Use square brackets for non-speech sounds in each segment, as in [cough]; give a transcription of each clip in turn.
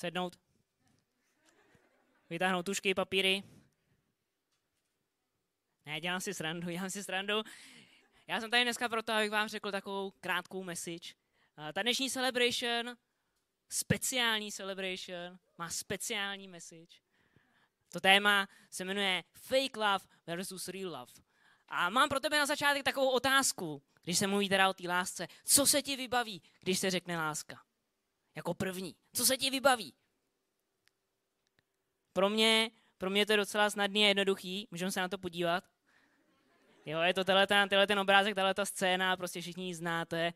sednout, vytáhnout tušky, papíry. Ne, dělám si srandu, [laughs] dělám si srandu. Já jsem tady dneska proto, abych vám řekl takovou krátkou message. Ta dnešní celebration, speciální celebration, má speciální message. To téma se jmenuje Fake Love versus Real Love. A mám pro tebe na začátek takovou otázku, když se mluví teda o té lásce. Co se ti vybaví, když se řekne láska? Jako první. Co se ti vybaví? Pro mě, pro mě to je docela snadný a jednoduchý. Můžeme se na to podívat. Jo, je to tenhle ten, tenhle ten obrázek, tahle ta scéna, prostě všichni ji znáte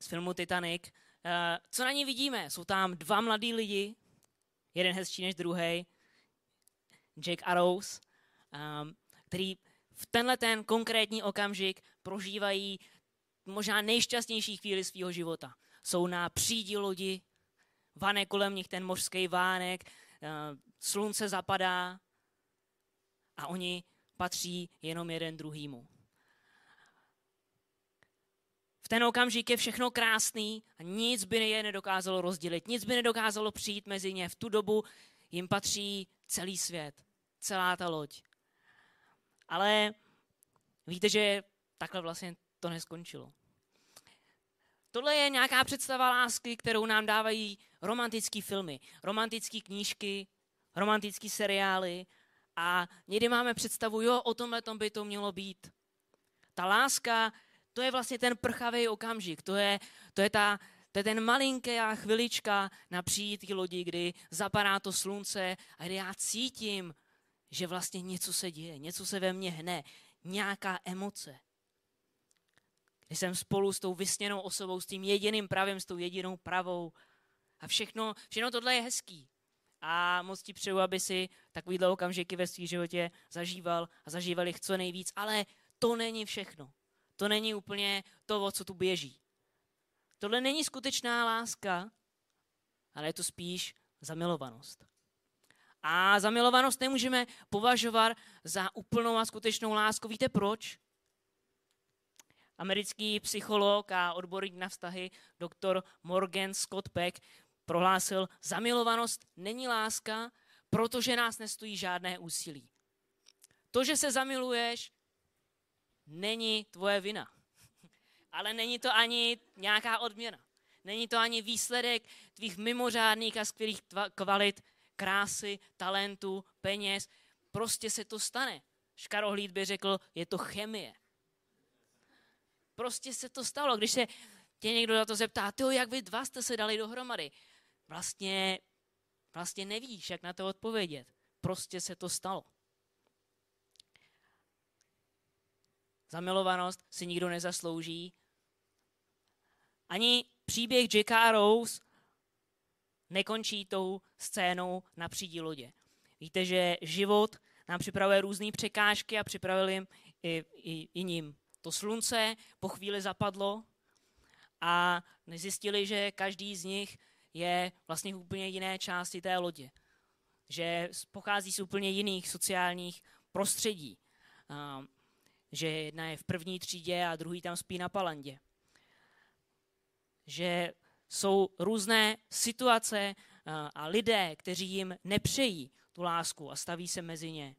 z filmu Titanic. Uh, co na ní vidíme? Jsou tam dva mladí lidi, jeden hezčí než druhý, Jack a Rose, um, který v tenhle ten konkrétní okamžik prožívají možná nejšťastnější chvíli svého života. Jsou na přídi lodi, vane kolem nich ten mořský vánek, uh, slunce zapadá a oni patří jenom jeden druhýmu. V ten okamžik je všechno krásný a nic by je nedokázalo rozdělit, nic by nedokázalo přijít mezi ně. V tu dobu jim patří celý svět, celá ta loď. Ale víte, že takhle vlastně to neskončilo. Tohle je nějaká představa lásky, kterou nám dávají romantické filmy, romantické knížky, romantické seriály a někdy máme představu, jo, o tomhle tom by to mělo být. Ta láska, to je vlastně ten prchavý okamžik, to je, to je, ta, to je ten malinká chvilička na přijít lodi, kdy zapadá to slunce a kdy já cítím, že vlastně něco se děje, něco se ve mně hne, nějaká emoce. Jsem spolu s tou vysněnou osobou, s tím jediným pravým, s tou jedinou pravou. A všechno, všechno tohle je hezký. A moc ti přeju, aby si takovýhle okamžiky ve svém životě zažíval a zažívali jich co nejvíc. Ale to není všechno. To není úplně to, o co tu běží. Tohle není skutečná láska, ale je to spíš zamilovanost. A zamilovanost nemůžeme považovat za úplnou a skutečnou lásku. Víte proč? Americký psycholog a odborník na vztahy dr. Morgan Scott Peck prohlásil, zamilovanost není láska, protože nás nestojí žádné úsilí. To, že se zamiluješ, není tvoje vina. [laughs] Ale není to ani nějaká odměna. Není to ani výsledek tvých mimořádných a skvělých kvalit, krásy, talentu, peněz. Prostě se to stane. Škarohlíd by řekl, je to chemie. Prostě se to stalo. Když se tě někdo na to zeptá, ty jak vy dva jste se dali dohromady? Vlastně, vlastně nevíš, jak na to odpovědět. Prostě se to stalo. Zamilovanost si nikdo nezaslouží. Ani příběh a Rose nekončí tou scénou na přídi lodě. Víte, že život nám připravuje různé překážky a připravil jim i, i, i ním. To slunce po chvíli zapadlo a nezjistili, že každý z nich je vlastně v úplně jiné části té lodě. Že pochází z úplně jiných sociálních prostředí že jedna je v první třídě a druhý tam spí na palandě. Že jsou různé situace a lidé, kteří jim nepřejí tu lásku a staví se mezi ně.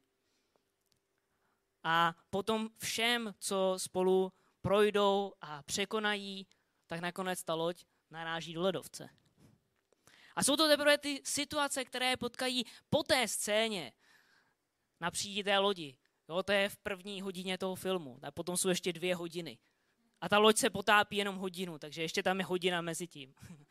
A potom všem, co spolu projdou a překonají, tak nakonec ta loď naráží do ledovce. A jsou to teprve ty situace, které potkají po té scéně na přídi té lodi, Jo, to je v první hodině toho filmu. A potom jsou ještě dvě hodiny. A ta loď se potápí jenom hodinu, takže ještě tam je hodina mezi tím. [laughs]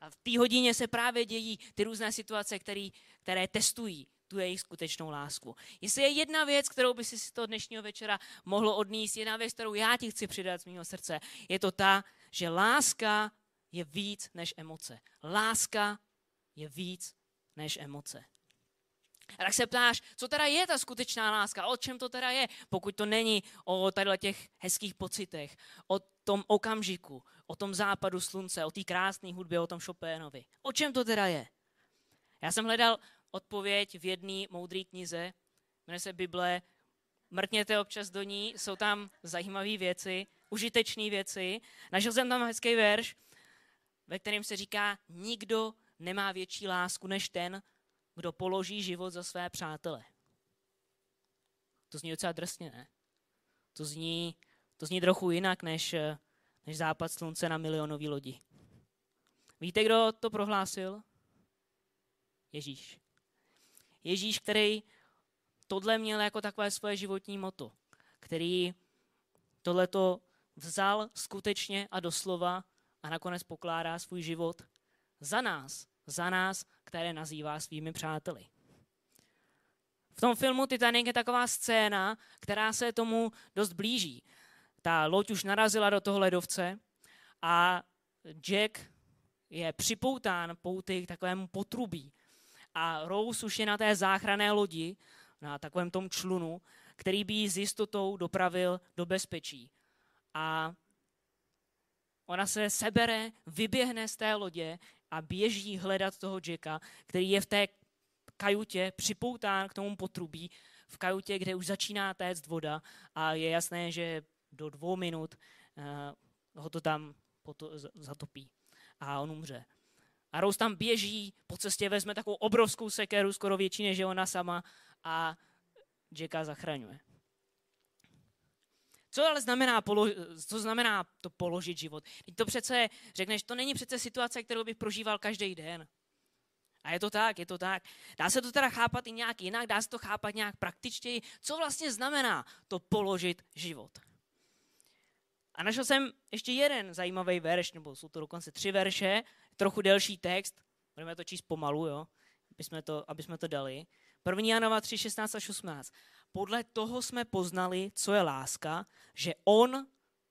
A v té hodině se právě dějí ty různé situace, který, které testují tu jejich skutečnou lásku. Jestli je jedna věc, kterou by si z toho dnešního večera mohlo odníst, jedna věc, kterou já ti chci přidat z mého srdce, je to ta, že láska je víc než emoce. Láska je víc než emoce. A tak se ptáš, co teda je ta skutečná láska, o čem to teda je, pokud to není o tady těch hezkých pocitech, o tom okamžiku, o tom západu slunce, o té krásné hudbě, o tom Chopinovi. O čem to teda je? Já jsem hledal odpověď v jedné moudré knize, jmenuje se Bible, mrkněte občas do ní, jsou tam zajímavé věci, užitečné věci. Našel jsem tam hezký verš ve kterém se říká, nikdo nemá větší lásku než ten, kdo položí život za své přátele. To zní docela drsně, ne? To zní, to zní trochu jinak než, než západ slunce na milionový lodi. Víte, kdo to prohlásil? Ježíš. Ježíš, který tohle měl jako takové svoje životní moto, který tohleto vzal skutečně a doslova a nakonec pokládá svůj život za nás, za nás, které nazývá svými přáteli. V tom filmu Titanic je taková scéna, která se tomu dost blíží. Ta loď už narazila do toho ledovce a Jack je připoután pouty k takovému potrubí. A Rose už je na té záchranné lodi, na takovém tom člunu, který by ji s jistotou dopravil do bezpečí. A ona se sebere, vyběhne z té lodě a běží hledat toho Jacka, který je v té kajutě připoután k tomu potrubí, v kajutě, kde už začíná téct voda a je jasné, že do dvou minut uh, ho to tam zatopí a on umře. A Rose tam běží, po cestě vezme takovou obrovskou sekeru, skoro větší než je ona sama a Jacka zachraňuje. Co ale znamená, polo, co znamená to položit život? Teď to přece, řekneš, to není přece situace, kterou bych prožíval každý den. A je to tak, je to tak. Dá se to teda chápat i nějak jinak, dá se to chápat nějak praktičtěji. Co vlastně znamená to položit život? A našel jsem ještě jeden zajímavý verš, nebo jsou to dokonce tři verše, trochu delší text, budeme to číst pomalu, jo, aby jsme to, aby jsme to dali. 1. Janova 3, 16 až 18. Podle toho jsme poznali, co je láska, že on,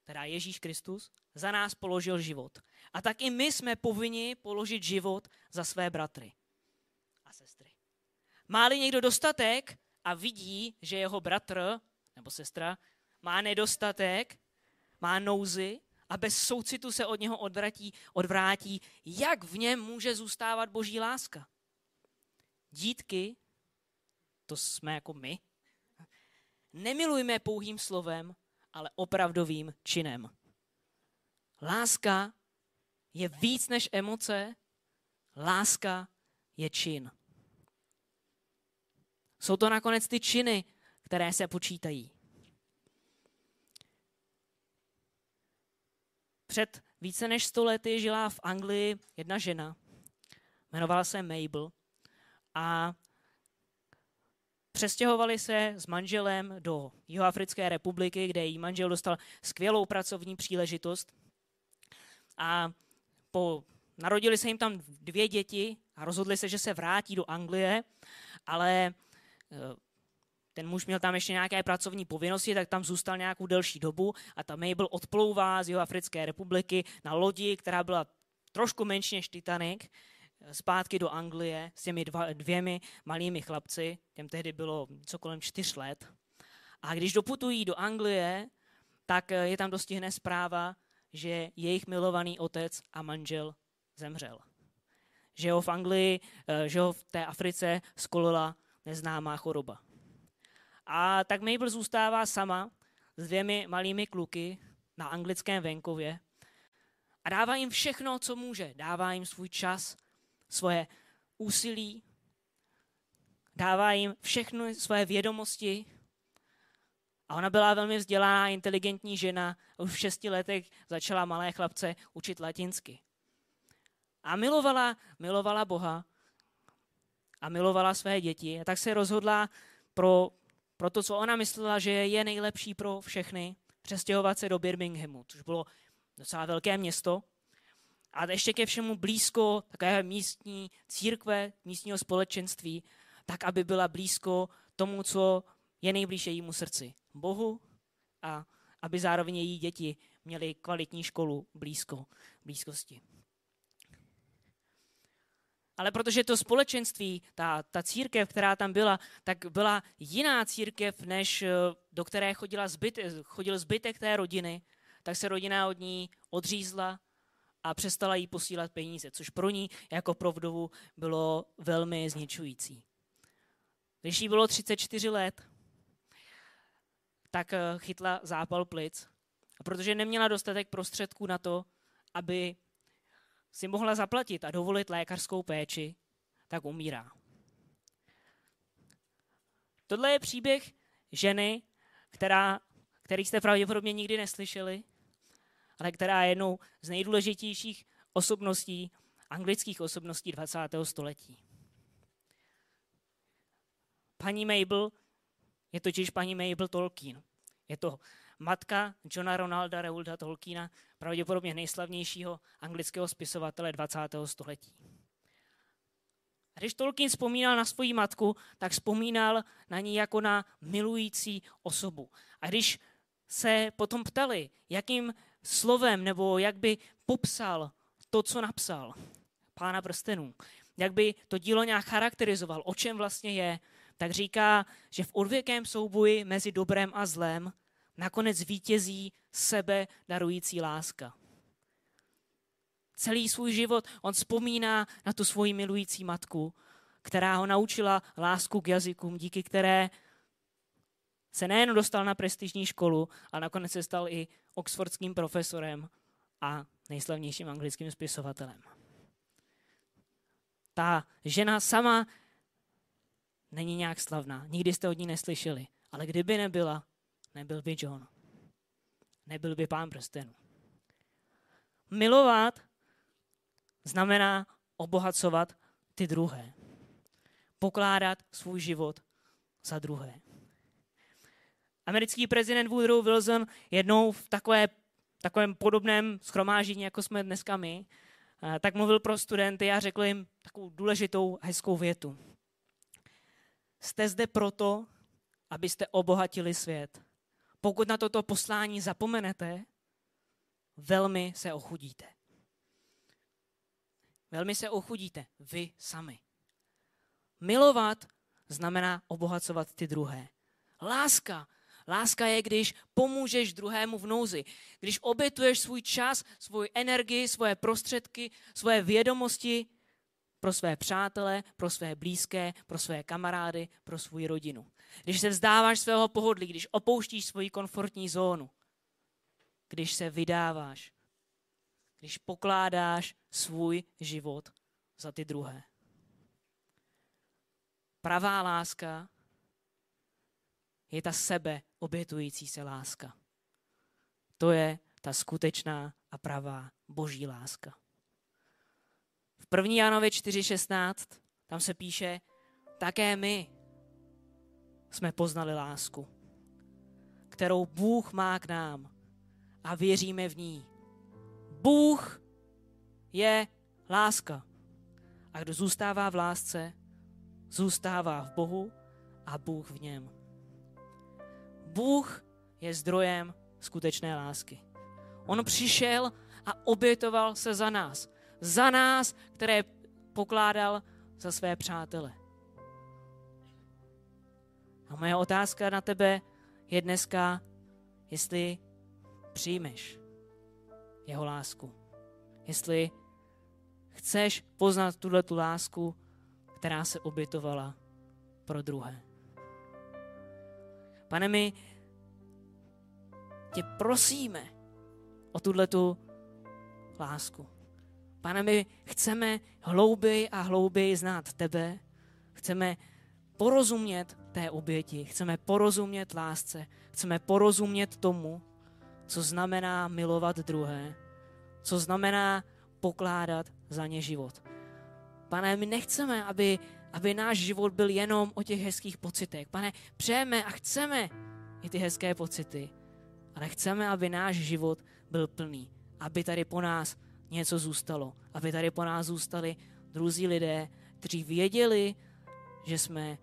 teda Ježíš Kristus, za nás položil život. A tak i my jsme povinni položit život za své bratry a sestry. Má-li někdo dostatek a vidí, že jeho bratr nebo sestra má nedostatek, má nouzy a bez soucitu se od něho odvratí, odvrátí, jak v něm může zůstávat boží láska. Dítky, to jsme jako my, nemilujme pouhým slovem, ale opravdovým činem. Láska je víc než emoce, láska je čin. Jsou to nakonec ty činy, které se počítají. Před více než sto lety žila v Anglii jedna žena, jmenovala se Mabel a přestěhovali se s manželem do Jihoafrické republiky, kde jí manžel dostal skvělou pracovní příležitost. A po, narodili se jim tam dvě děti a rozhodli se, že se vrátí do Anglie, ale eh, ten muž měl tam ještě nějaké pracovní povinnosti, tak tam zůstal nějakou delší dobu a ta Mabel odplouvá z Jihoafrické republiky na lodi, která byla trošku menší než Titanic, zpátky do Anglie s těmi dva, dvěmi malými chlapci, těm tehdy bylo co kolem čtyř let. A když doputují do Anglie, tak eh, je tam dostihne zpráva, že jejich milovaný otec a manžel zemřel. Že ho v Anglii, eh, že ho v té Africe skolila neznámá choroba. A tak Mabel zůstává sama s dvěmi malými kluky na anglickém venkově a dává jim všechno, co může. Dává jim svůj čas, svoje úsilí, dává jim všechno svoje vědomosti. A ona byla velmi vzdělaná, inteligentní žena. Už v šesti letech začala malé chlapce učit latinsky. A milovala, milovala Boha a milovala své děti. A tak se rozhodla pro pro to, co ona myslela, že je nejlepší pro všechny, přestěhovat se do Birminghamu, což bylo docela velké město. A ještě ke všemu blízko takové místní církve, místního společenství, tak aby byla blízko tomu, co je nejblíže jejímu srdci. Bohu a aby zároveň její děti měly kvalitní školu blízko, blízkosti. Ale protože to společenství, ta, ta církev, která tam byla, tak byla jiná církev, než eh, do které chodila zbyt, chodil zbytek té rodiny, tak se rodina od ní odřízla a přestala jí posílat peníze, což pro ní jako pro vdovu bylo velmi zničující. Když jí bylo 34 let, tak eh, chytla zápal plic. A protože neměla dostatek prostředků na to, aby si mohla zaplatit a dovolit lékařskou péči, tak umírá. Tohle je příběh ženy, která, který jste pravděpodobně nikdy neslyšeli, ale která je jednou z nejdůležitějších osobností, anglických osobností 20. století. Paní Mabel je totiž paní Mabel Tolkien. Je to matka Johna Ronalda Reulda Tolkiena, pravděpodobně nejslavnějšího anglického spisovatele 20. století. A když Tolkien vzpomínal na svoji matku, tak vzpomínal na ní jako na milující osobu. A když se potom ptali, jakým slovem nebo jak by popsal to, co napsal, Pána prstenů, jak by to dílo nějak charakterizoval, o čem vlastně je, tak říká, že v odvěkém souboji mezi dobrem a zlem nakonec vítězí sebe darující láska. Celý svůj život on vzpomíná na tu svoji milující matku, která ho naučila lásku k jazykům, díky které se nejen dostal na prestižní školu, ale nakonec se stal i oxfordským profesorem a nejslavnějším anglickým spisovatelem. Ta žena sama není nějak slavná. Nikdy jste od ní neslyšeli. Ale kdyby nebyla, nebyl by John. Nebyl by pán prstenů. Milovat znamená obohacovat ty druhé. Pokládat svůj život za druhé. Americký prezident Woodrow Wilson jednou v takové, takovém podobném schromáždění, jako jsme dneska my, eh, tak mluvil pro studenty a řekl jim takovou důležitou hezkou větu. Jste zde proto, abyste obohatili svět. Pokud na toto poslání zapomenete, velmi se ochudíte. Velmi se ochudíte vy sami. Milovat znamená obohacovat ty druhé. Láska. Láska je, když pomůžeš druhému v nouzi. Když obětuješ svůj čas, svou energii, svoje prostředky, svoje vědomosti pro své přátele, pro své blízké, pro své kamarády, pro svou rodinu. Když se vzdáváš svého pohodlí, když opouštíš svoji komfortní zónu, když se vydáváš, když pokládáš svůj život za ty druhé. Pravá láska je ta sebe obětující se láska. To je ta skutečná a pravá boží láska. V 1. Jánově 4.16 tam se píše, také my jsme poznali lásku, kterou Bůh má k nám a věříme v ní. Bůh je láska. A kdo zůstává v lásce, zůstává v Bohu a Bůh v něm. Bůh je zdrojem skutečné lásky. On přišel a obětoval se za nás za nás, které pokládal za své přátele. A moje otázka na tebe je dneska, jestli přijmeš jeho lásku. Jestli chceš poznat tuhle tu lásku, která se obětovala pro druhé. Pane, my tě prosíme o tuhle tu lásku. Pane, my chceme hlouběji a hlouběji znát tebe. Chceme porozumět té oběti, chceme porozumět lásce, chceme porozumět tomu, co znamená milovat druhé, co znamená pokládat za ně život. Pane, my nechceme, aby, aby náš život byl jenom o těch hezkých pocitech. Pane, přejeme a chceme i ty hezké pocity, ale chceme, aby náš život byl plný, aby tady po nás něco zůstalo. Aby tady po nás zůstali druzí lidé, kteří věděli, že jsme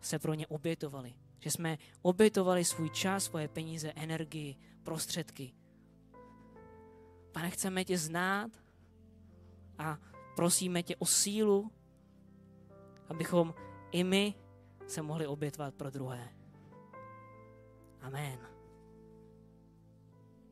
se pro ně obětovali. Že jsme obětovali svůj čas, svoje peníze, energii, prostředky. Pane, chceme tě znát a prosíme tě o sílu, abychom i my se mohli obětovat pro druhé. Amen.